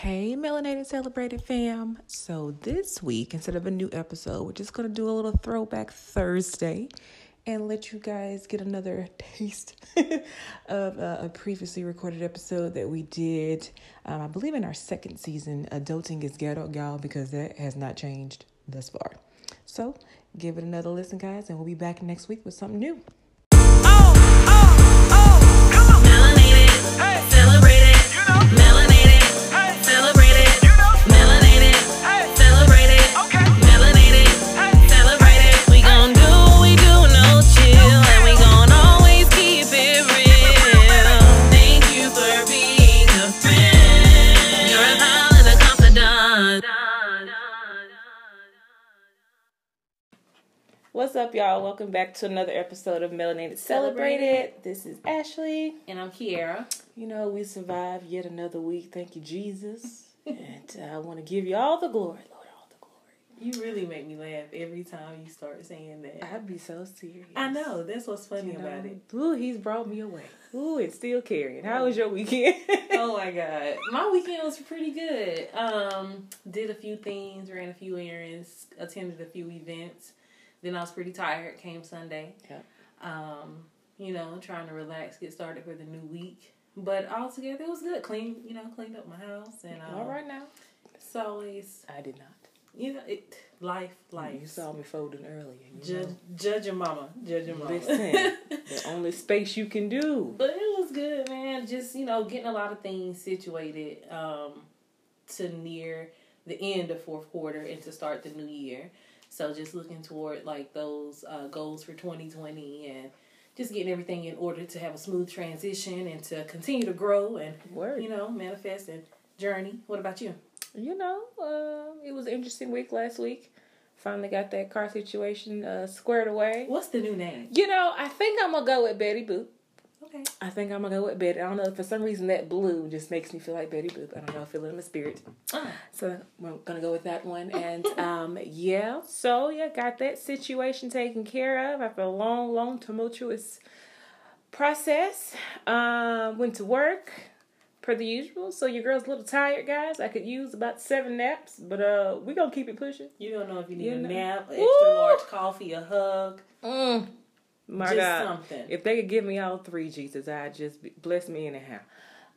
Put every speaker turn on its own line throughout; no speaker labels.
Hey, Melanated Celebrated fam. So, this week, instead of a new episode, we're just going to do a little throwback Thursday and let you guys get another taste of uh, a previously recorded episode that we did, um, I believe, in our second season, Adulting is Ghetto Gal, because that has not changed thus far. So, give it another listen, guys, and we'll be back next week with something new.
Melanated, celebrated,
What's up, y'all? Welcome back to another episode of Melanated Celebrated. This is Ashley.
And I'm Kiara.
You know, we survived yet another week. Thank you, Jesus. and uh, I want to give you all the glory, Lord, all the glory.
You really make me laugh every time you start saying that.
I'd be so serious.
I know, that's what's funny
You
about it.
Ooh, he's brought me away. Ooh, it's still carrying. How was your weekend?
oh my god my weekend was pretty good um did a few things ran a few errands attended a few events then i was pretty tired came sunday
Yep.
um you know trying to relax get started for the new week but altogether it was good clean you know cleaned up my house and um,
all right now.
it's always
I did not.
you know it life life
You saw me folding earlier.
Judge
know?
judge your mama judge your mama
Listen, the only space you can do.
But it was good, man. Just you know, getting a lot of things situated um, to near the end of fourth quarter and to start the new year. So just looking toward like those uh, goals for 2020 and just getting everything in order to have a smooth transition and to continue to grow and
Word.
you know manifest and journey. What about you?
You know, uh, it was an interesting week last week. Finally got that car situation uh, squared away.
What's the new name?
You know, I think I'm gonna go with Betty Boop.
Okay.
I think I'm gonna go with Betty. I don't know for some reason that blue just makes me feel like Betty Boop. I don't know, I feel it in my spirit.
Ah,
So we're gonna go with that one. And um, yeah, so yeah, got that situation taken care of after a long, long tumultuous process. Um, went to work per the usual. So your girl's a little tired, guys. I could use about seven naps, but uh, we gonna keep it pushing.
you don't know if you need
You
a
know.
nap, an
Woo!
extra large coffee, a hug,
Mm. My
just
God.
something.
If they could give me all three, Jesus, I'd just be, bless me anyhow.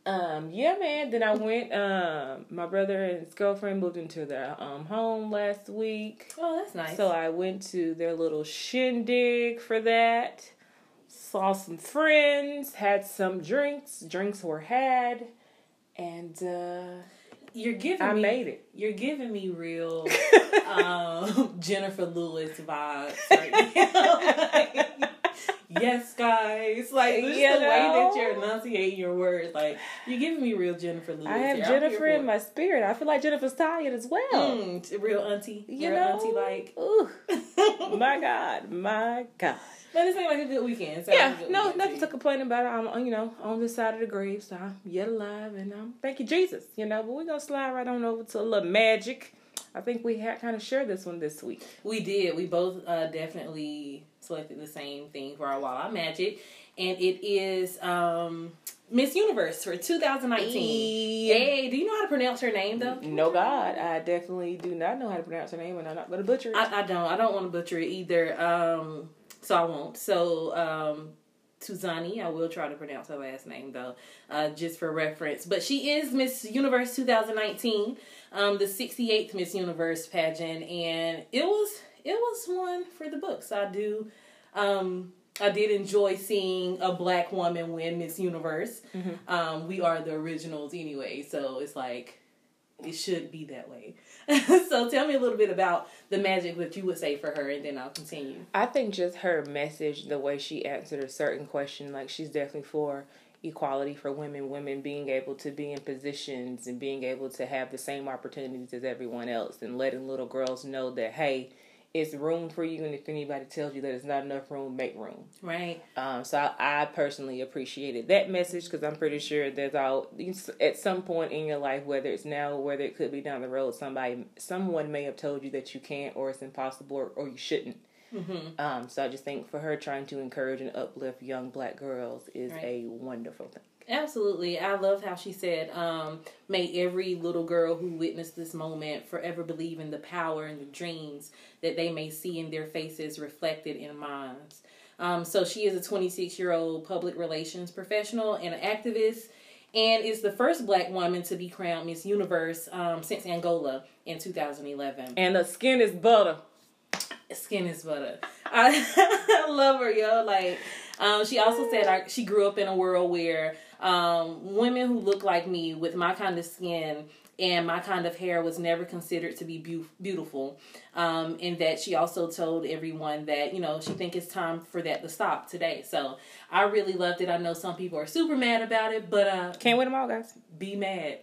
Um, yeah, man. Then I went. Um, my brother and his girlfriend moved into their um home last week,
oh, that's nice.
so I went to their little shindig for that. Saw some friends, had some drinks. Drinks were had, and uh,
You're giving
I
me
made it.
You're giving me real um, Jennifer Lewis vibes right now. Like, yes, guys. Like just
You
the way that you're enunciating your words, like you're giving me real Jennifer Lewis.
I have
here.
Jennifer in my spirit. I feel like Jennifer's tired as well.
Mm, real auntie.
You
real
know,
auntie like.
Ooh, my God, my God.
But it seemed like a good weekend. Sounds
Yeah,
good
no,
weekend
nothing to complain about. I'm, you know, on this side of the grave, so I'm yet alive, and um, thank you, Jesus. You know, but we're gonna slide right on over to a little magic. I think we had kind of shared this one this week.
We did. We both uh, definitely selected the same thing for our Walla Magic, and it is um, Miss Universe for 2019. Hey, do you know how to pronounce her name though?
No, God, I definitely do not know how to pronounce her name, and I'm not gonna butcher it.
I, I don't. I don't want to butcher it either. Um, so I won't. So um, Tuzani, I will try to pronounce her last name though, uh, just for reference. But she is Miss Universe 2019, um, the 68th Miss Universe pageant, and it was it was one for the books. I do. Um, I did enjoy seeing a black woman win Miss Universe. Um, we are the originals anyway, so it's like it should be that way. so tell me a little bit about the magic that you would say for her, and then I'll continue.
I think just her message, the way she answered a certain question, like she's definitely for equality for women, women being able to be in positions and being able to have the same opportunities as everyone else, and letting little girls know that hey, it's room for you, and if anybody tells you that it's not enough room, make room.
Right?
Um, so I, I personally appreciated that message because I'm pretty sure there's all at some point in your life, whether it's now or whether it could be down the road, somebody, someone may have told you that you can't or it's impossible or, or you shouldn't. Um, so I just think for her trying to encourage and uplift young black girls is
Right.
a wonderful thing.
Absolutely. I love how she said, um, may every little girl who witnessed this moment forever believe in the power and the dreams that they may see in their faces reflected in minds. Um, so she is a 26 year old public relations professional and an activist and is the first black woman to be crowned Miss Universe um, since Angola in 2011.
And the skin is butter.
Skin is butter. I love her, yo. Like, um, she also said I, she grew up in a world where um, women who look like me with my kind of skin and my kind of hair was never considered to be be- beautiful. Um, and that she also told everyone that, you know, she think it's time for that to stop today. So I really loved it. I know some people are super mad about it, but uh,
Can't win them all, guys.
be mad.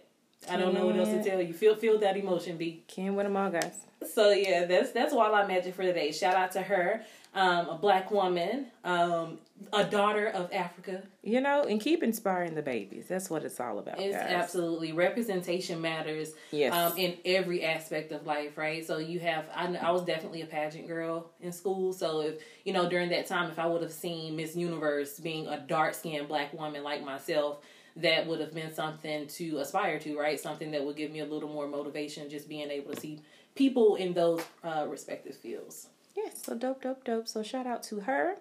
I don't know what else to tell you. Feel feel that emotion, be.
Can't win them all, guys.
So yeah, that's that's Wildlife Magic for today. Shout out to her, um, a black woman, um, a daughter of Africa.
You know, and keep inspiring the babies. That's what it's all about,
It's
guys.
absolutely representation matters.
Yes.
Um, in every aspect of life, right? So you have, I, I was definitely a pageant girl in school. So if you know during that time, if I would have seen Miss Universe being a dark skinned black woman like myself, that would have been something to aspire to, right? Something that would give me a little more motivation, just being able to see people in those uh, respective fields.
Yes, so dope, dope, dope. So shout out to her.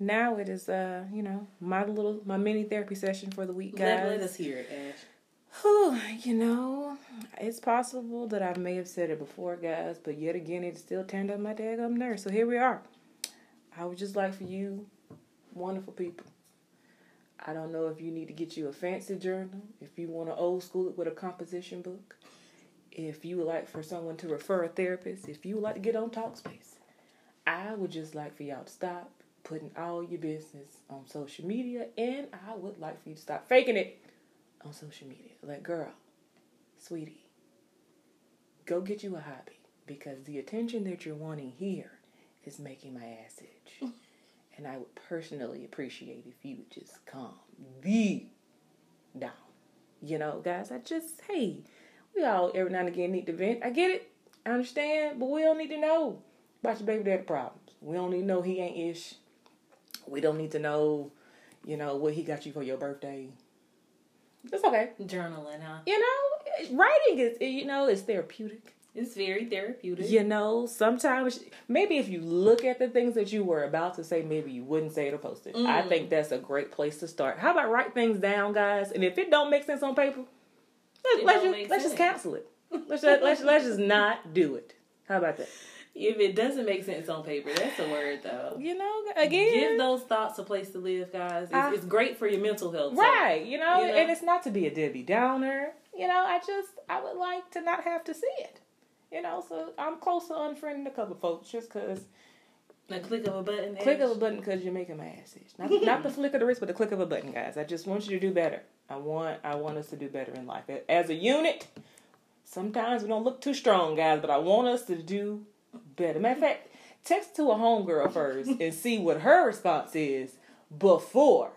Now it is, uh, you know, my little, my mini therapy session for the week, guys.
Let, let us hear it, Ash.
Whew, you know, it's possible that I may have said it before, guys, but yet again, it still turned up my daggum nerves. So here we are. I would just like for you, wonderful people. I don't know if you need to get you a fancy journal, if you want to old school it with a composition book, if you would like for someone to refer a therapist, if you would like to get on Talkspace. I would just like for y'all to stop putting all your business on social media, and I would like for you to stop faking it on social media. Like, girl, sweetie, go get you a hobby because the attention that you're wanting here is making my ass itch. and I would personally appreciate if you would just calm the down. You know, guys, I just, hey, we all every now and again need to vent. I get it. I understand, but we don't need to know about your baby daddy problems. We don't need to know he ain't ish. We don't need to know, you know, what he got you for your birthday. It's okay.
Journaling, huh?
You know, writing is you know it's therapeutic.
It's very therapeutic.
You know, sometimes maybe if you look at the things that you were about to say, maybe you wouldn't say it or post it. I
Mm.
think that's a great place to start. How about write things down, guys? And if it don't make sense on paper, let,
It
let's just let's just cancel it. Let's just, let's let's just not do it. How about that?
If it doesn't make sense on paper, that's a word though.
You know, again,
Give those thoughts a place to live, guys. It's,
I-
it's great for your mental health. so-
right? You know,
you know?
and it's not to be a Debbie Downer. You know, I just I would like to not have to see it. You know, so I'm close to unfriending a couple folks just because
The click of a button. Eh?
click
Ash.
of a button because you're making my ass itch. Not, not the flick of the wrist, but the click of a button, guys. I just want you to do better. I want I want us to do better in life as a unit. Sometimes we don't look too strong, guys, but I want us to do better. Matter of fact, text to a homegirl first and see what her response is before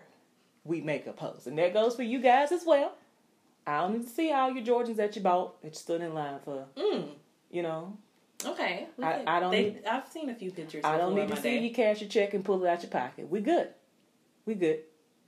we make a post, and that goes for you guys as well. I don't need to see all your Jordans that you bought that you stood in line for.
Mm,
You know,
okay.
I-
can-
I don't
they-
need-
I've seen a few pictures.
I don't need to see
day.
you cash your check and pull it out your pocket. We good. We good.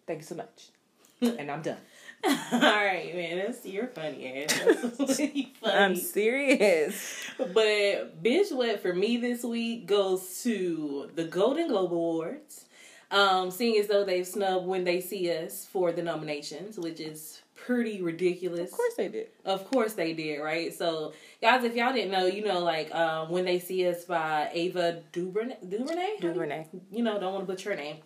Thank you so much. and I'm done.
All right, man. That's you're funny, ass. Funny.
I'm serious.
But bitch, what for me this week goes to the Golden Globe Awards. Um, seeing as though they've snubbed when they see us for the nominations, which is pretty ridiculous.
Of course they did.
Of course they did, right? So, guys, if y'all didn't know, you know, like um, when they see us by Ava Duvernay, Duvernay,
Duvernay.
you know, don't want to butcher her name.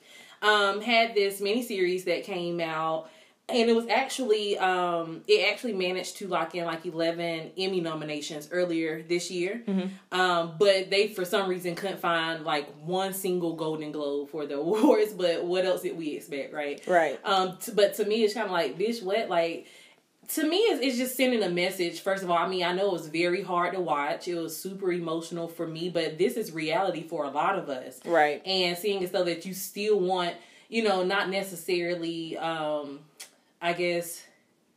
Um, had this mini series that came out, and it was actually um, it actually managed to lock in like eleven Emmy nominations earlier this year. Um, but they for some reason couldn't find like one single Golden Globe for the awards. But what else did we expect, right?
Right.
Um, t- but to me, it's kind of like, bitch, what? Like, to me, it's, it's just sending a message. First of all, I mean, I know it was very hard to watch. It was super emotional for me, but this is reality for a lot of us.
Right.
And seeing as though that you still want, you know, not necessarily, um, I guess,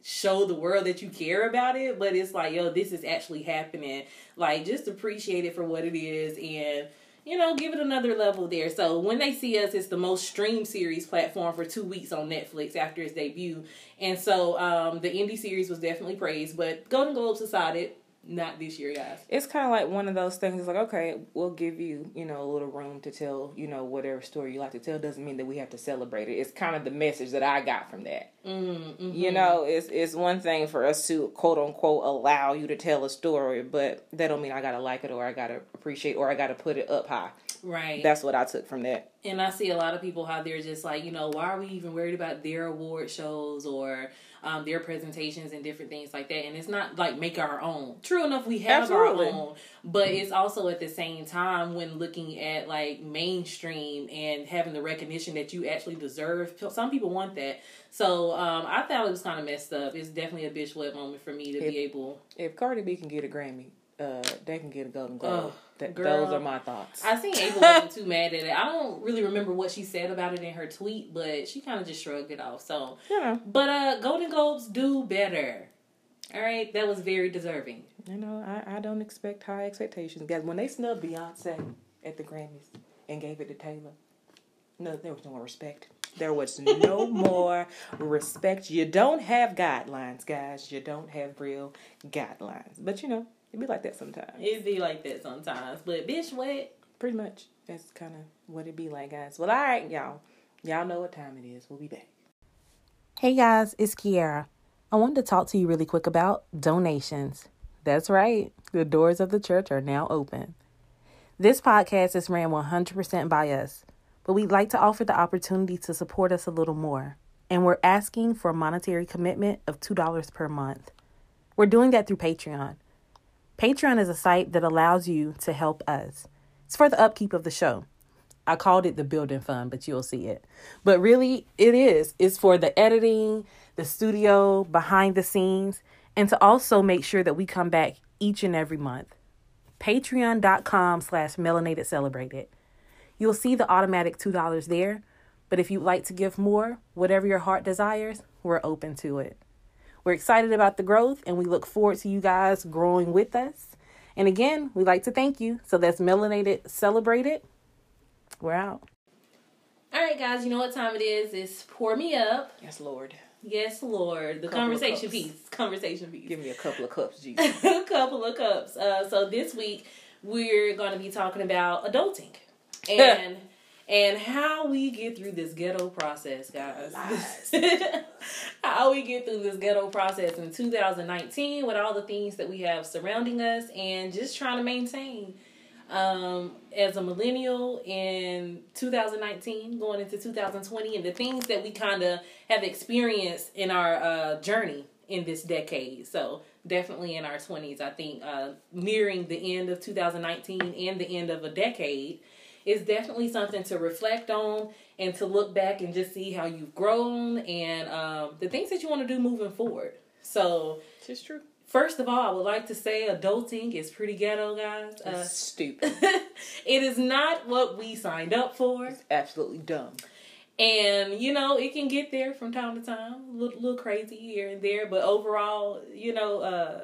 show the world that you care about it, but it's like, yo, this is actually happening. Like, just appreciate it for what it is and you know, give it another level there. So when they see us, it's the most streamed series platform for two weeks on Netflix after its debut. And so um, the indie series was definitely praised, but Golden Globes decided not this year, guys.
It's kind of like one of those things. It's like, okay, we'll give you, you know, a little room to tell, you know, whatever story you like to tell. Doesn't mean that we have to celebrate it. It's kind of the message that I got from that.
Mm-hmm.
You know, it's it's one thing for us to quote unquote allow you to tell a story, but that don't mean I gotta like it or I gotta appreciate or I gotta put it up high.
Right.
That's what I took from that.
And I see a lot of people how they're just like, you know, why are we even worried about their award shows or um, their presentations and different things like that? And it's not like make our own. True enough, we have
Absolutely.
our own, but it's also at the same time when looking at like mainstream and having the recognition that you actually deserve. Some people want that. So um, I thought it was kind of messed up. It's definitely a bitch wet moment for me to
If-
be able.
If Cardi B can get a Grammy, uh, they can get a Golden Globe. Those are my thoughts.
I seen Ava wasn't too mad at it. I don't really remember what she said about it in her tweet, but she kind of just shrugged it off. So
you know,
But uh Golden Globes do better. All right, that was very deserving.
you know, I, I don't expect high expectations, guys. When they snubbed Beyonce at the Grammys and gave it to Taylor, no, there was no more respect. There was no more respect. You don't have guidelines, guys. You don't have real guidelines. But you know, it be like that sometimes.
It be like that sometimes. But bitch what?
Pretty much. That's kind of what it be like, guys. Well, all right, y'all. Y'all know what time it is. We'll be back.
Hey guys, it's Kiara. I wanted to talk to you really quick about donations. That's right, the doors of the church are now open. This podcast is ran 100% by us, but we'd like to offer the opportunity to support us a little more. And we're asking for a monetary commitment of $2 per month. We're doing that through Patreon. Patreon is a site that allows you to help us. It's for the upkeep of the show. I called it the building fund, but you'll see it. But really, it is. It's for the editing, the studio, behind the scenes, and to also make sure that we come back each and every month. Patreon.com slash melanated celebrated. You'll see the automatic $2 there, but if you'd like to give more, whatever your heart desires, we're open to it. We're excited about the growth and we look forward to you guys growing with us. And again, we'd like to thank you. So that's Melanated Celebrated. We're out.
All right, guys, you know what time it is? It's pour me up.
Yes, Lord.
Yes, Lord. The
Couple
conversation piece. Conversation piece.
Give me a couple of cups, Jesus.
a couple of cups. Uh, so this week we're going to be talking about adulting and and how we get through this ghetto process, guys. how we get through this ghetto process in 2019 with all the things that we have surrounding us and just trying to maintain um, as a millennial in 2019 going into 2020 and the things that we kind of have experienced in our uh, journey in this decade so definitely in our 20s i think uh, nearing the end of 2019 and the end of a decade is definitely something to reflect on and to look back and just see how you've grown and um, the things that you want to do moving forward so
It's true.
First of all, I would like to say adulting is pretty ghetto, guys. Uh,
It's stupid.
it is not what we signed up for.
It's absolutely dumb.
And, you know, it can get there from time to time, a little, little crazy here and there. But overall, you know, uh,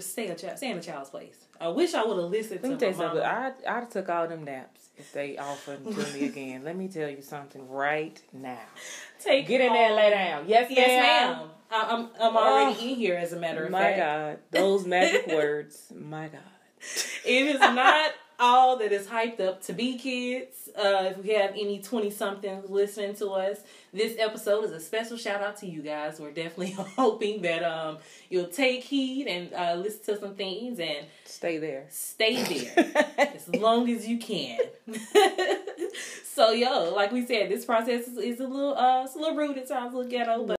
stay, a child, stay in a child's place. I wish I would have listened
Let me
to
tell you something. I I took all them naps if they offered to me again. Let me tell you something right now.
Take
Get in there and lay down. Yes,
Yes,
ma'am.
ma'am. I, I'm, I'm already
Oh,
in here, as a matter of
My
fact.
God, those magic words. My God.
It is not all that is hyped up to be, kids. Uh, if we have any 20 somethings listening to us, this episode is a special shout out to you guys. We're definitely hoping that um, you'll take heed and uh, listen to some things and
Stay there.
stay there as long as you can. so, yo, like we said, this process is, is a little uh, it's a little rude at times, a little ghetto, but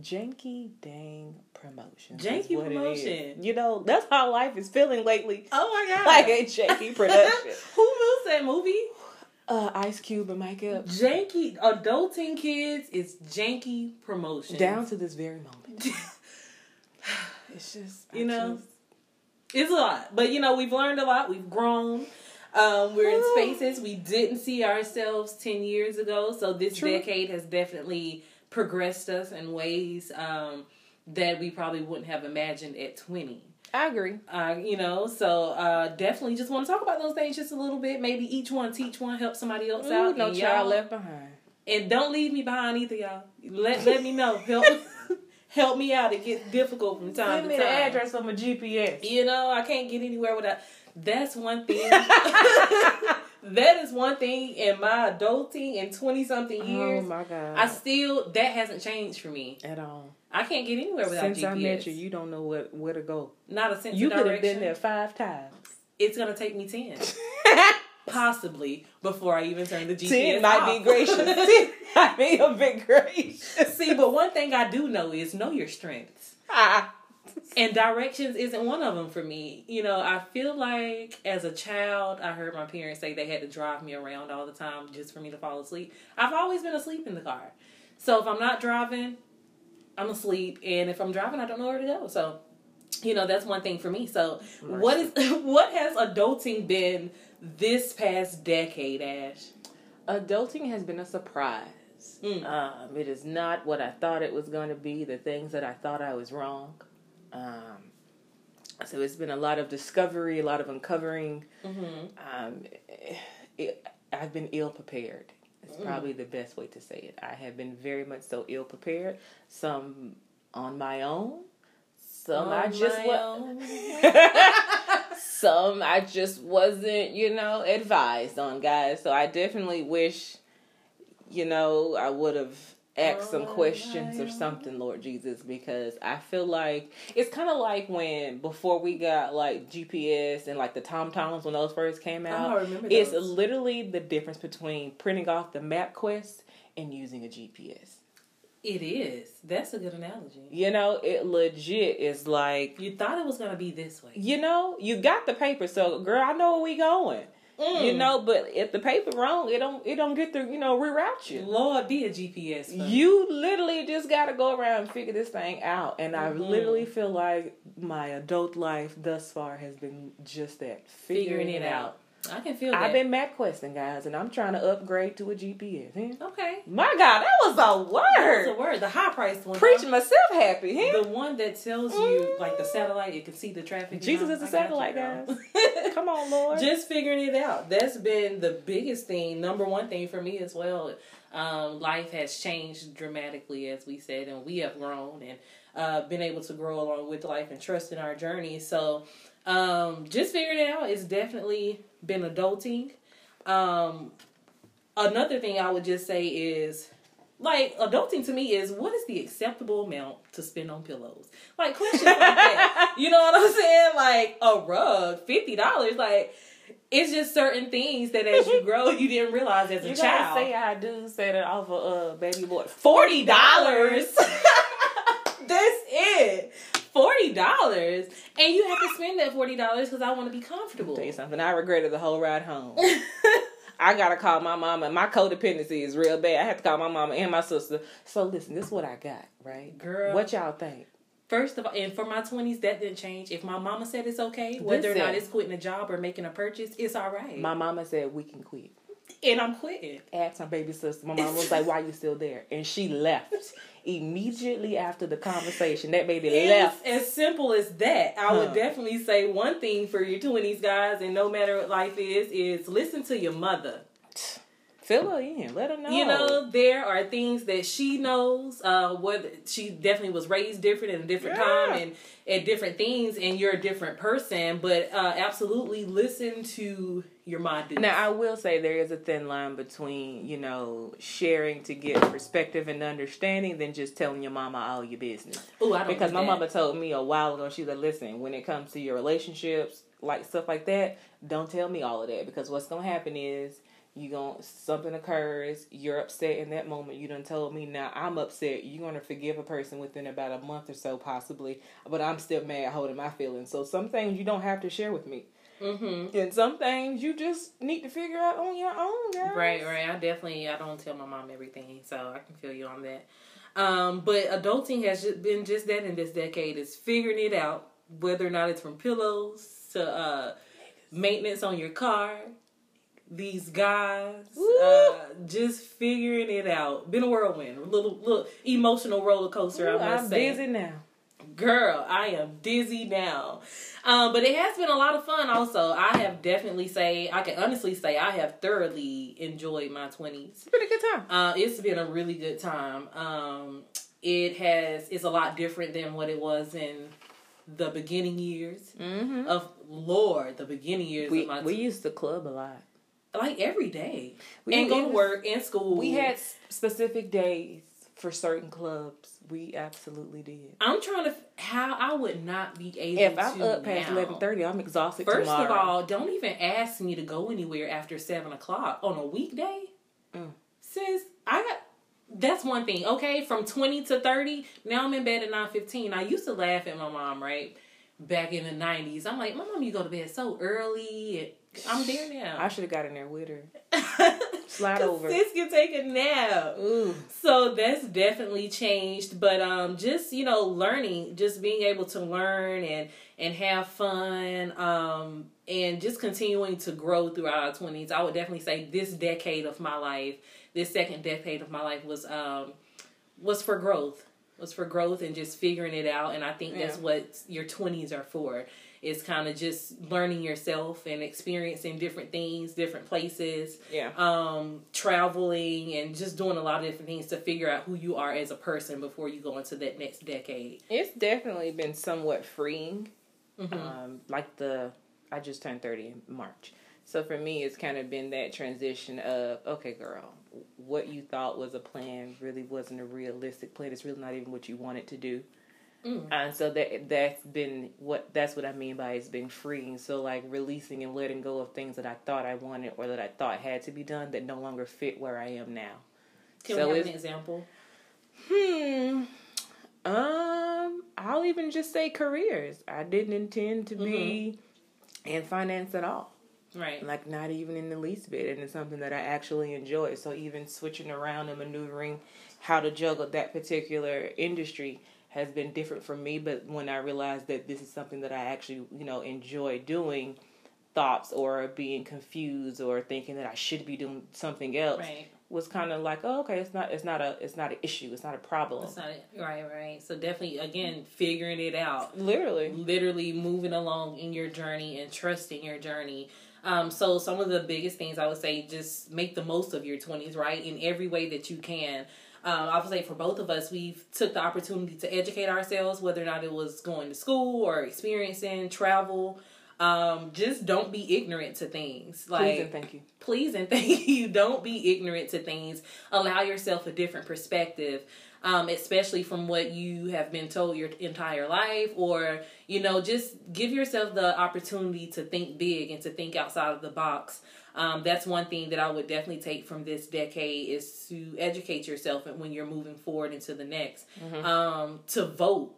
Janky dang promotion.
Janky promotion.
You know, that's how life is feeling lately.
oh my god,
Like a janky production.
Who knows that movie?
uh, Ice Cube and Mike.
Janky adulting kids is janky promotion.
Down to this very moment. It's just, I
You know?
just-
It's a lot, but you know we've learned a lot. We've grown. Um, we're in spaces we didn't see ourselves ten years ago. So this
True.
decade has definitely progressed us in ways um, that we probably wouldn't have imagined at twenty.
I agree.
Uh, you know, so uh, definitely just want to talk about those things just a little bit. Maybe each one teach one, help somebody else
Ooh,
out.
no
and
child left behind.
And don't leave me behind either, y'all. Let let me know. Help help me out. It gets difficult from time
Send
to
me
time.
the address on my GPS.
You know, I can't get anywhere without. That's one thing. that is one thing in my adulting in twenty something years.
Oh my god!
I still that hasn't changed for me.
at all.
I can't get anywhere without
Since
GPS.
I met you, you don't know where where to go.
Not a sense
You
of
could
direction.
have been there five times.
It's gonna take me ten, possibly before I even turn the GPS
Ten might
off.
be gracious. Ten might be a bit gracious.
See, but one thing I do know is know your strengths.
Ah.
And directions isn't one of them for me. You know, I feel like as a child, I heard my parents say they had to drive me around all the time just for me to fall asleep. I've always been asleep in the car. So if I'm not driving, I'm asleep. And if I'm driving, I don't know where to go. So, you know, that's one thing for me. So, what is what has adulting been this past decade, Ash?
Adulting has been a surprise.
Mm.
Um, it is not what I thought it was going to be. The things that I thought I was wrong. Um, so it's been a lot of discovery, a lot of uncovering.
Mm-hmm.
Um, it, I've been ill prepared. It's
Mm.
probably the best way to say it. I have been very much so ill prepared. Some on my own. Some I just wa- some I just wasn't, you know, advised on, guys. So I definitely wish, you know, I would have asked some
Oh,
questions or something, Lord Jesus, because I feel like it's kind of like when before we got like GPS and like the Tom Toms when those first came oh, out.
Oh, remember
It's
those.
literally the difference between printing off the MapQuest and using a GPS.
It is. That's a good analogy.
You know, it legit is like
You thought it was gonna be this way.
you know, you got the paper, so girl, I know where we going.
Mm.
You know, but if the paper wrong, it don't it don't get to you know reroute you.
Lord be a GPS.
You literally just got to go around and figure this thing out. And I
Mhm.
literally feel like my adult life thus far has been just that
figuring it out. I can feel that.
I've been map questing, guys, and I'm trying to upgrade to a GPS. huh?
okay.
My God, that was a word.
a word. The high priced one.
Preaching myself happy. Huh?
The one that tells you, like the satellite, you can see the traffic.
Jesus is a
I got you,
satellite, guys. Come on, Lord.
Just figuring it out. That's been the biggest thing, number one thing for me as well. Um, life has changed dramatically, as we said, and we have grown and uh, been able to grow along with life and trust in our journey. So, um, just figuring it out. is definitely been adulting. Um, another thing I would just say is like adulting to me is what is the acceptable amount to spend on pillows? Like questions like that. You know what I'm saying? Like a rug, fifty dollars. Like it's just certain things that as you grow you didn't realize as a
you
child.
say I do say that off of uh, baby boy.
Forty dollars. That's it. Forty dollars, and you have to spend that forty dollars because I want to be comfortable.
Tell you something. I regretted the whole ride home. I gotta call my mama. My codependency is real bad. I have to call my mama and my sister. So listen, this is what I got, right?
Girl.
What y'all think?
First of all, and for my twenties, that didn't change. If my mama said it's okay, whether or not it's quitting a job or making a purchase, it's all right.
My mama said we can quit.
and I'm quitting.
Asked my baby sister. My mama was like, "Why you still there?" And she left immediately after the conversation. That baby
It's
left.
as simple as that. I would definitely say one thing for your twenties, guys, and no matter what life is, is listen to your mother.
Fill her in. Let her know.
You know, there are things that she knows. Uh, whether she definitely was raised different in a different
Yeah.
time and at different things, and you're a different person. But uh, absolutely listen to your mom. do.
Now I will say there is a thin line between you know sharing to get perspective and understanding than just telling your mama all your business.
Ooh, I don't
because my
that.
mama told me a while ago she said listen when it comes to your relationships like stuff like that don't tell me all of that because what's gonna happen is you going something occurs you're upset in that moment you done told me now i'm upset you're gonna forgive a person within about a month or so possibly but i'm still mad holding my feelings so some things you don't have to share with me
Mm-hmm.
and some things you just need to figure out on your own guys.
Right, right. I definitely I don't tell my mom everything, so I can feel you on that. Um, but adulting has just been just that in this decade is figuring it out, whether or not it's from pillows to uh, maintenance on your car. These guys, uh, just figuring it out. Been a whirlwind, a little little emotional roller coaster.
Ooh,
I must
I'm
say.
busy now
girl, I am dizzy now. Um, but it has been a lot of fun. Also, I have definitely say I can honestly say I have thoroughly enjoyed my twenties.
It's been a good time.
Uh, it's been a really good time. Um, it has it's a lot different than what it was in the beginning years
Mm-hmm.
of Lord. The beginning years
We
of my
we used to club a lot.
Like every day
We
and go to work and school.
We had specific days for certain clubs. We absolutely did.
I'm trying to how I would not be able
If
to
I'm up past eleven thirty, I'm exhausted.
First
tomorrow.
of all, don't even ask me to go anywhere after seven o'clock on a weekday.
Mm.
Sis, I got that's one thing. Okay, from twenty to thirty, now I'm in bed at nine fifteen. I used to laugh at my mom, right? Back in the nineties. I'm like, my mom, you go to bed so early. I'm there now.
I should have got in there with her. Slide over.
Sis can take a nap.
Ooh,
So that's definitely changed, but um, just you know, learning, just being able to learn and and have fun, um, and just continuing to grow throughout our twenties. I would definitely say this decade of my life, this second decade of my life was um was for growth, was for growth and just figuring it out. And I think that's
Yeah.
what your twenties are for. Is kind of just learning yourself and experiencing different things, different places
yeah.
um, traveling and just doing a lot of different things to figure out who you are as a person before you go into that next decade.
It's definitely been somewhat freeing.
Mhm.
Um, like the I just turned thirty in March, so for me, it's kind of been that transition of okay, girl, what you thought was a plan really wasn't a realistic plan. It's really not even what you wanted to do.
Mm.
And so that that's been what that's what I mean by it's been freeing. So like releasing and letting go of things that I thought I wanted or that I thought had to be done that no longer fit where I am now.
Can
So
we have an example?
Hmm. Um, I'll even just say careers. I didn't intend to be in finance at all.
Right.
Like not even in the least bit. And it's something that I actually enjoy. So even switching around and maneuvering how to juggle that particular industry has been different for me. But when I realized that this is something that I actually, you know, enjoy doing, thoughts or being confused or thinking that I should be doing something else
Right.
was kind of like, oh, okay, it's not, it's not a, it's not an issue, it's not a problem.
Not it. Right, right. So definitely, again, figuring it out.
Literally,
literally moving along in your journey and trusting your journey. Um, so some of the biggest things I would say, just make the most of your twenties, right, in every way that you can. Um, I would say for both of us, we've took the opportunity to educate ourselves, whether or not it was going to school or experiencing travel. Um, just don't be ignorant to things. Like
please and thank you.
please and thank you. Don't be ignorant to things. Allow yourself a different perspective, um, especially from what you have been told your entire life, or you know, just give yourself the opportunity to think big and to think outside of the box. Um, that's one thing that I would definitely take from this decade is to educate yourself and when you're moving forward into the next. Um, to vote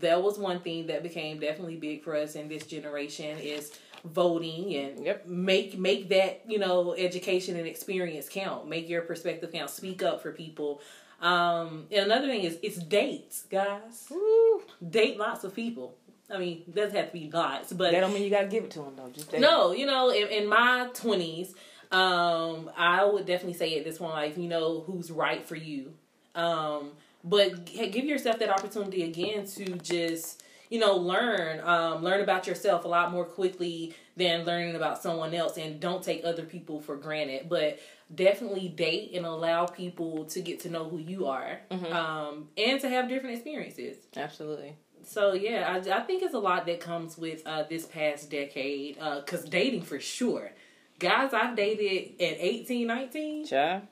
that was one thing that became definitely big for us in this generation is voting and
Yep.
make make that you know education and experience count make your perspective count speak up for people um and another thing is it's dates guys
Woo.
date lots of people i mean it doesn't have to be lots but
That don't mean you gotta give it to them though. Just
no, you know, in, in my twenties, um, I would definitely say at this point, like you know, who's right for you. Um, but give yourself that opportunity again to just you know learn, um, learn about yourself a lot more quickly than learning about someone else, and don't take other people for granted. But definitely date and allow people to get to know who you are, um, and to have different experiences.
absolutely.
So yeah, I, I think it's a lot that comes with uh, this past decade. Uh, Cause dating for sure, guys I've dated at 18, 19,
Child,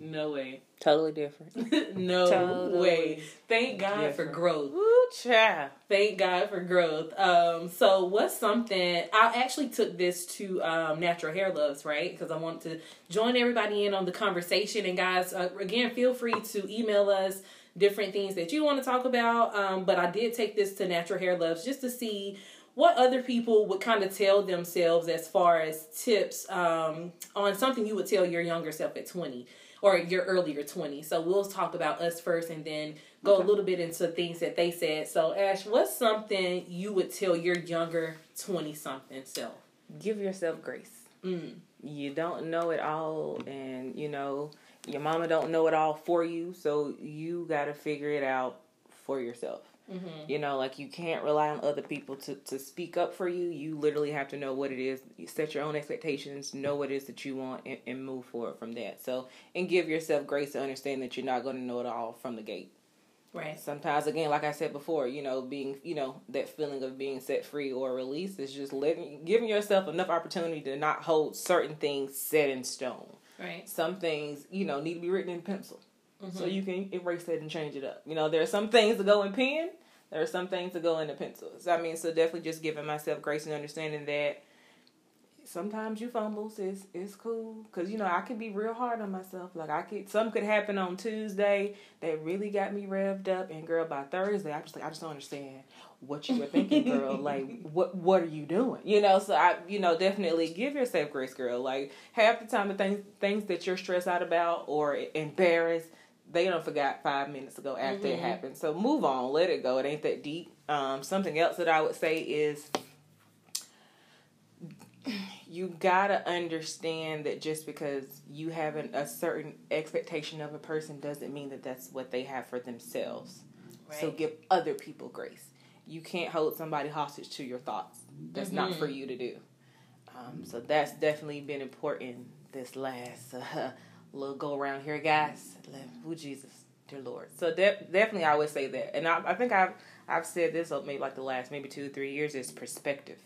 no way,
totally different.
no
Totally
way. Thank God for growth.
Woo, child.
Thank God for growth. Um, so what's something I actually took this to um, Natural Hair Loves, right? Because I want to join everybody in on the conversation. And guys, uh, again, feel free to email us different things that you want to talk about. Um, but I did take this to Natural Hair Loves just to see what other people would kind of tell themselves as far as tips um, on something you would tell your younger self at 20 or your earlier 20. So we'll talk about us first and then go a little bit into things that they said. So Ash, what's something you would tell your younger 20 something self?
Give yourself grace.
Mm.
You don't know it all, and you know your mama don't know it all for you. So you got to figure it out for yourself. Mm-hmm. You know, like you can't rely on other people to, to speak up for you. You literally have to know what it is, you set your own expectations, know what it is that you want, and, and move forward from that. So, and give yourself grace to understand that you're not going to know it all from the gate.
Right.
Sometimes, again, like I said before, you know, being, you know, that feeling of being set free or released is just letting, giving yourself enough opportunity to not hold certain things set in stone.
Right.
Some things, you know, need to be written in pencil.
Mm-hmm.
So you can erase that and change it up. You know, there are some things that go in pen. There are some things that go in the pencils. I mean, so definitely just giving myself grace and understanding that sometimes you fumbles it's is cool because you know I can be real hard on myself. Like I could, some could happen on Tuesday that really got me revved up, and girl, by Thursday I just like I just don't understand what you were thinking, girl. like what what are you doing? You know, so I you know definitely give yourself grace, girl. Like half the time the things things that you're stressed out about or embarrassed they don't forgot five minutes ago after
Mhm.
it happened. So move on, let it go. It ain't that deep. Um, something else that I would say is you gotta understand that just because you have an, a certain expectation of a person doesn't mean that that's what they have for themselves. So give other people grace. You can't hold somebody hostage to your thoughts. That's not for you to do. Um, so that's definitely been important this last uh, little go around here, guys. Who Jesus, dear Lord. So de- definitely, I would say that, and I, I think I've I've said this uh, maybe like the last maybe two or three years is perspective.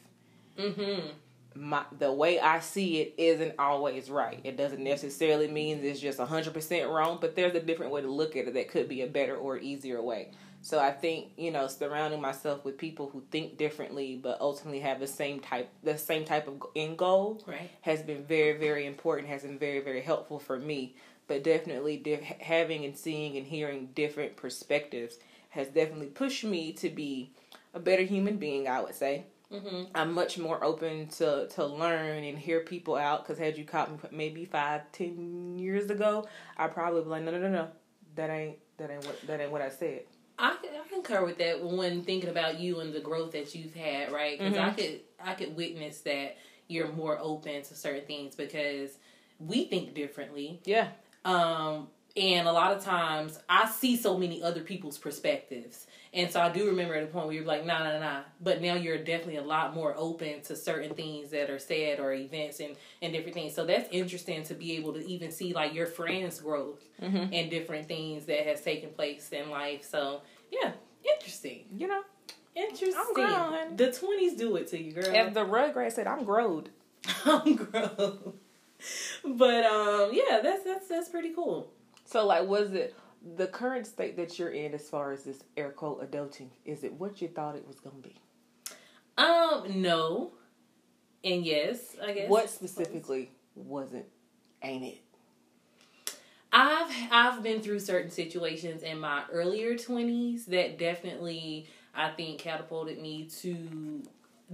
Mm-hmm.
My the way I see it isn't always right. It doesn't necessarily mean it's just hundred percent wrong, but there's a different way to look at it that could be a better or easier way. So I think you know surrounding myself with people who think differently but ultimately have the same type the same type of end goal
Right.
has been very very important has been very very helpful for me but definitely di- having and seeing and hearing different perspectives has definitely pushed me to be a better human being i would say
Mm-hmm.
i'm much more open to to learn and hear people out because had you caught me maybe five ten years ago i probably be like no no no no that ain't that ain't what that ain't what i said
I, I concur with that when thinking about you and the growth that you've had, right? Because I
Mhm.
could I could witness that you're more open to certain things because we think differently.
yeah
Um, and a lot of times I see so many other people's perspectives. And so I do remember at a point where you're like, nah, nah, nah. But now you're definitely a lot more open to certain things that are said or events and, and different things. So that's interesting to be able to even see like your friends' growth
Mhm.
and different things that has taken place in life. So yeah, interesting.
you know
Interesting.
I'm grown.
The twenties do it to you, girl.
as the rugrat said i'm growed
I'm grown. But um, yeah, that's that's that's pretty cool.
So, like, was it the current state that you're in as far as this air quote adulting? Is it what you thought it was going to be?
Um, no, and yes, I guess.
What specifically wasn't? Ain't it?
I've I've been through certain situations in my earlier twenties that definitely I think catapulted me to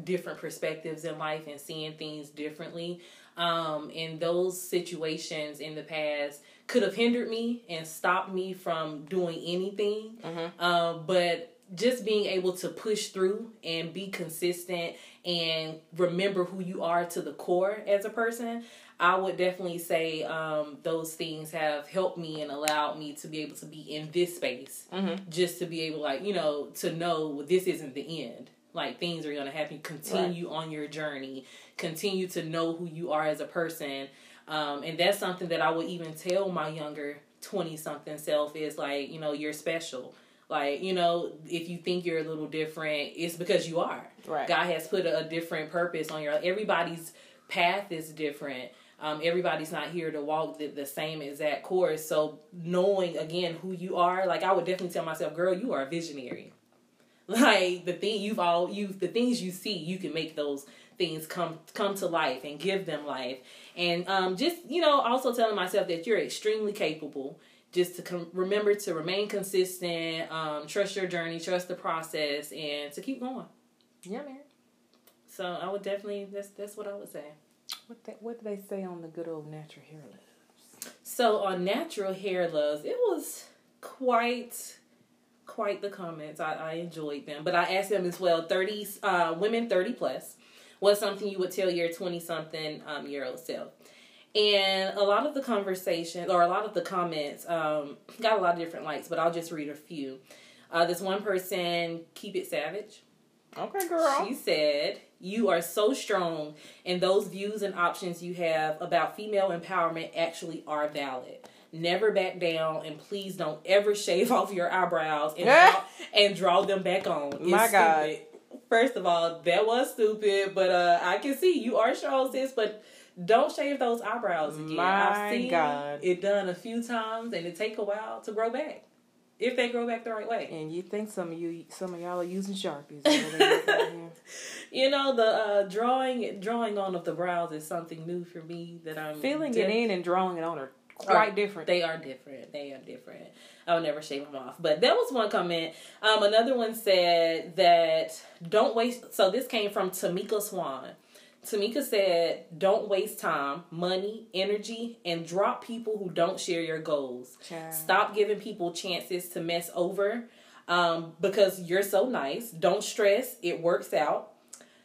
different perspectives in life and seeing things differently. Um, in those situations in the past could have hindered me and stopped me from doing anything.
Mhm.
Um, but just being able to push through and be consistent and remember who you are to the core as a person, I would definitely say um, those things have helped me and allowed me to be able to be in this space.
Mhm.
Just to be able, like, you know, to know this isn't the end. Like, things are going to happen. Continue on your journey. Continue to know who you are as a person. Um, and that's something that I would even tell my younger 20 something self is like, you know, you're special. Like, you know, if you think you're a little different, it's because you are.
Right.
God has put a, a different purpose on your everybody's path is different. Um, everybody's not here to walk the, the same exact course. So knowing again who you are, like I would definitely tell myself, girl, you are a visionary. Like the thing you've all you the things you see, you can make those things come come to life and give them life. And um, just you know, also telling myself that you're extremely capable. Just to com- remember to remain consistent, um, trust your journey, trust the process, and to keep going.
Yeah, man.
So I would definitely that's that's what I would say.
What they, what did they say on the good old natural hair list?
So on natural hair loves, it was quite quite the comments. I, I enjoyed them, but I asked them as well. Thirty uh, women thirty plus. What's something you would tell your twenty something um, year old self? And a lot of the conversation or a lot of the comments um, got a lot of different likes, but I'll just read a few. Uh, this one person, keep it savage.
Okay, girl.
She said, You are so strong, and those views and options you have about female empowerment actually are valid. Never back down, and please don't ever shave off your eyebrows and, draw, and draw them back on. It's
My God.
stupid. First of all, that was stupid, but uh, I can see you are strong, sis, but don't shave those eyebrows again.
My
I've seen
God.
it done a few times, and it take a while to grow back. If they grow back the right way.
and you think some of you, some of y'all are using sharpies? over there, over here.
You know the uh, drawing drawing on of the brows is something new for me that I'm
Filling
def-
it in and drawing it on are quite different.
They are different. They are different. I'll never shave them off. But that was one comment. Um, another one said that don't waste. So this came from Tamika Swan. Tamika said, "Don't waste time, money, energy, and drop people who don't share your goals.
Child.
Stop giving people chances to mess over um, because you're so nice. Don't stress. It works out.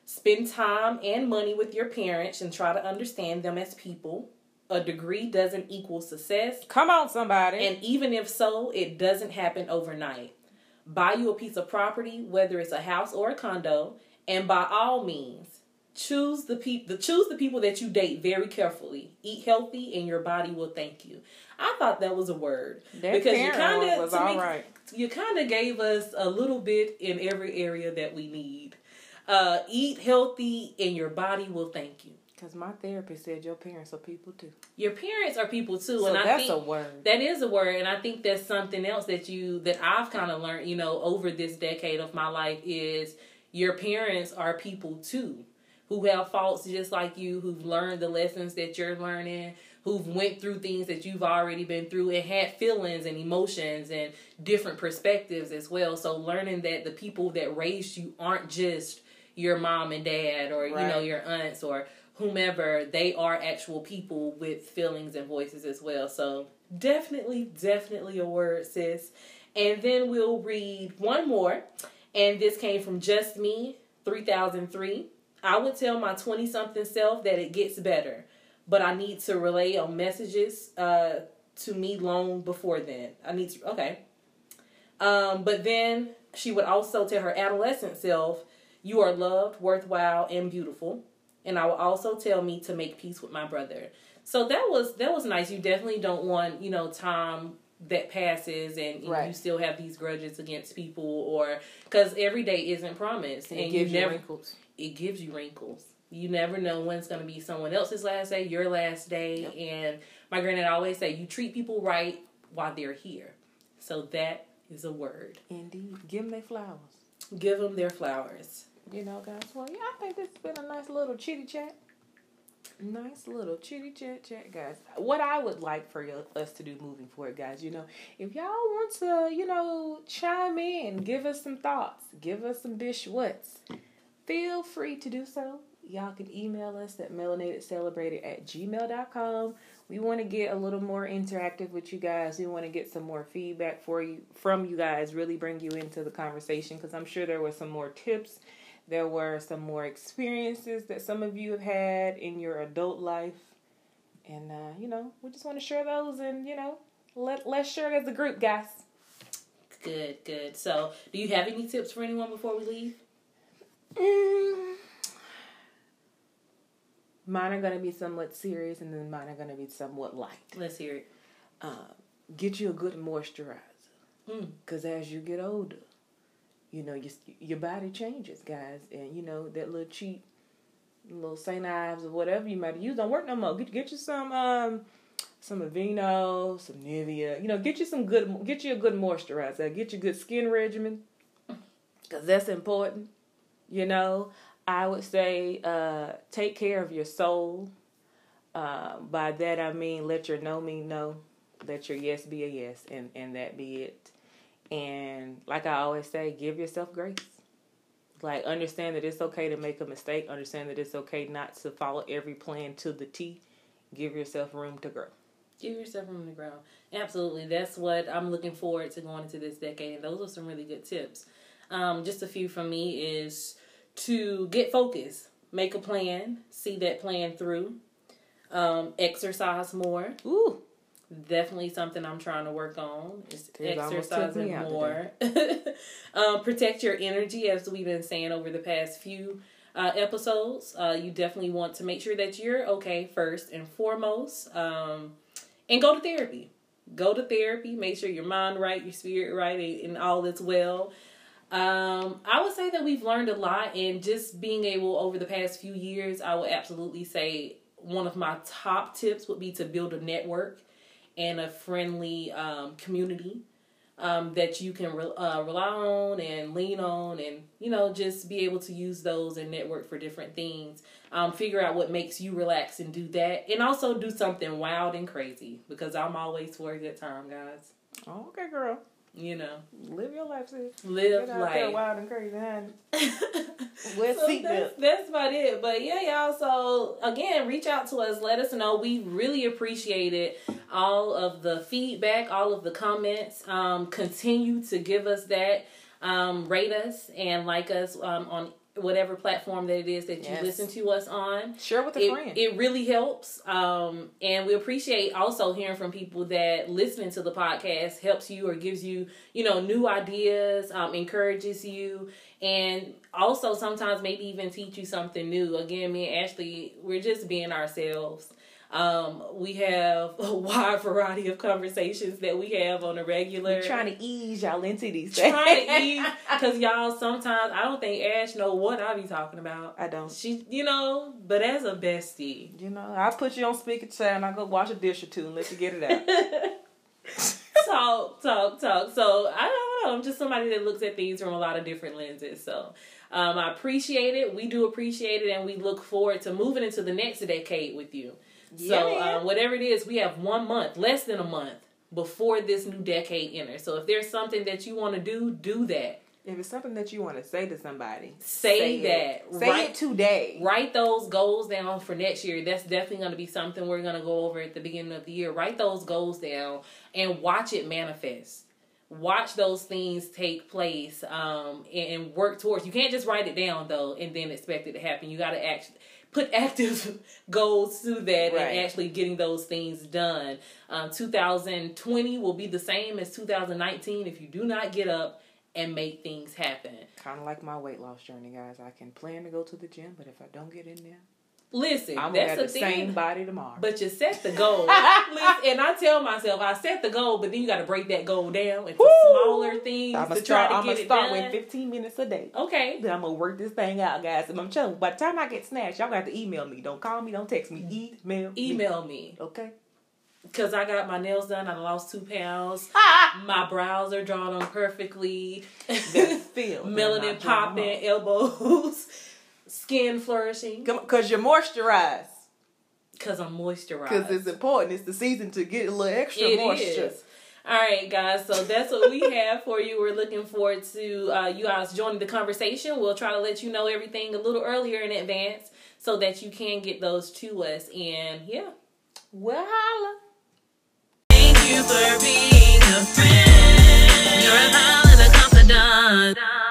Spend time and money with your parents and try to understand them as people. A degree doesn't equal success.
Come on, somebody.
And even if so, it doesn't happen overnight. Buy you a piece of property, whether it's a house or a condo, and by all means, choose the people choose the people that you date very carefully. Eat healthy and your body will thank you. I thought that was a word.
that
because you
parent
kinda-
one was
to me-
all right.
You kind of gave us a little bit in every area that we need. Uh, eat healthy and your body will thank you.
Because my therapist said your parents are people too.
Your parents are people too,
So
and I
that's a word.
that is a word, and I think that's something else that you that I've kind of learned, you know, over this decade of my life is your parents are people too, who have faults just like you, who've learned the lessons that you're learning, who've went through things that you've already been through, and had feelings and emotions and different perspectives as well. So learning that the people that raised you aren't just your mom and dad, or you know your aunts or whomever they are actual people with feelings and voices as well. So definitely definitely a word sis. And then we'll read one more. And this came from just me 3003 i would tell my 20 something self that it gets better but i need to relay on messages uh, to me long before then. I need to okay. Um, but then she would also tell her adolescent self you are loved worthwhile and beautiful and I will also tell me to make peace with my brother. So that was that was nice. You definitely don't want you know time that passes and you
Right.
still have these grudges against people or because every day isn't promised
And
and,
it gives
you
you
never
wrinkles.
it gives you wrinkles. You never know when it's going to be someone else's last day, your last day.
Yep.
And my granddad always say, you treat people right while they're here. So that is a word.
Indeed. Give them their flowers.
Give them their flowers.
You know, guys. Well, yeah, I think this has been a nice little chitty chat. Nice little chitty chat chat, guys. What I would like for you, us to do moving forward, guys, you know, if y'all want to, you know, chime in, give us some thoughts, give us some bish whats, feel free to do so. Y'all can email us at melanatedcelebrated at gmail.com. We want to get a little more interactive with you guys. We want to get some more feedback for you from you guys, really bring you into the conversation because I'm sure there were some more tips there were some more experiences that some of you have had in your adult life. And, uh, you know, we just want to share those and, you know, let, let's share it as a group, guys.
Good, good. So, do you have any tips for anyone before we leave?
Mm. Mine are going to be somewhat serious and then mine are going to be somewhat light.
Let's hear it.
Uh, get you a good moisturizer.
Mm.
Because as you get older, you know, your, your body changes, guys. And, you know, that little cheap little St. Ives or whatever you might use don't work no more. Get, get you some um some Aveeno, some Nivea. You know, get you some good, get you a good moisturizer. Get you good skin regimen. Because that's important. You know, I would say uh, take care of your soul. Uh, by that I mean let your no mean no, let your yes be a yes, and and that be it. And like I always say, give yourself grace. Like understand that it's okay to make a mistake. Understand that it's okay not to follow every plan to the T. Give yourself room to grow.
Give yourself room to grow. Absolutely. That's what I'm looking forward to going into this decade. And those are some really good tips. Um, just a few from me is to get focused, make a plan, see that plan through, um, exercise more,
Ooh,
Definitely something I'm trying to work on. Is
It almost took me
exercising more. um, protect your energy, as we've been saying over the past few uh, episodes. Uh, you definitely want to make sure that you're okay first and foremost. Um, and go to therapy. Go to therapy. Make sure your mind right, your spirit right, and, and all is well. Um, I would say that we've learned a lot, and just being able over the past few years, I would absolutely say one of my top tips would be to build a network and a friendly um, community um, that you can re- uh, rely on and lean on, and you know just be able to use those and network for different things. Um, figure out what makes you relax and do that, and also do something wild and crazy because I'm always for a good time, guys.
Okay, girl.
You know,
Live your life, sis.
live
Get
life.
wild and crazy, honey. Wear
So that's, that's about it. But yeah, y'all. So again, reach out to us. Let us know. We really appreciate it. All of the feedback, all of the comments. Um, continue to give us that. Um, rate us and like us um, on whatever platform that it is that you
Yes.
listen to us on
Share with a
it,
friend.
it really helps um and we appreciate also hearing from people that listening to the podcast helps you or gives you you know new ideas um encourages you and also sometimes maybe even teach you something new again me and ashley we're just being ourselves um we have a wide variety of conversations that we have on a regular
We're trying to ease y'all into these things.
trying to ease because y'all sometimes i don't think ash know what i be talking about
I don't.
she, you know, but as a bestie,
You know, I put you on speaker chair and I go wash a dish or two and let you get it out.
talk, talk, talk. So I don't know. I'm just somebody that looks at things from a lot of different lenses. So um, I appreciate it. We do appreciate it, and we look forward to moving into the next decade with you. So
Yeah,
um, whatever it is, we have one month, less than a month before this new decade enters. So if there's something that you want to do, do that.
if it's something that you want to say to somebody,
Say,
it.
that.
Say
right
it today.
write those goals down for next year. That's definitely going to be something we're going to go over at the beginning of the year. Write those goals down and watch it manifest. Watch those things take place um, and, and work towards. You can't just write it down though and then expect it to happen. You got to actually put active goals to that
Right.
and actually getting those things done. Um, 2020 will be the same as 2019 if you do not get up and make things happen.
Kind of like my weight loss journey, guys. I can plan to go to the gym, but if I don't get in there,
Listen,
I'm gonna
that's
have
the thing.
same body tomorrow.
But you set the goal. Listen, and I tell myself, I set the goal, but then you got to break that goal down into
Woo!
smaller things
I'm
to
gonna
try
start.
to
I'm
get
gonna
it
start
done.
with 15 minutes a day.
okay.
Then I'm gonna work this thing out, guys. And I'm telling you, by the time I get snatched, y'all got to email me. Don't call me. Don't text me. Mm-hmm. Email. me.
Email me
Okay.
because I got my nails done. I lost two pounds. My brows are drawn on perfectly.
Feel.
Melanin popping, elbows, skin flourishing.
Because you're moisturized.
Because I'm moisturized.
Because it's important. It's the season to get a little extra
it
moisture.
Is. All right, guys. So that's what we have for you. We're looking forward to uh, you guys joining the conversation. We'll try to let you know everything a little earlier in advance so that you can get those to us. And yeah,
well, holla.
Thank you for being a friend. You're a pal and a confidant.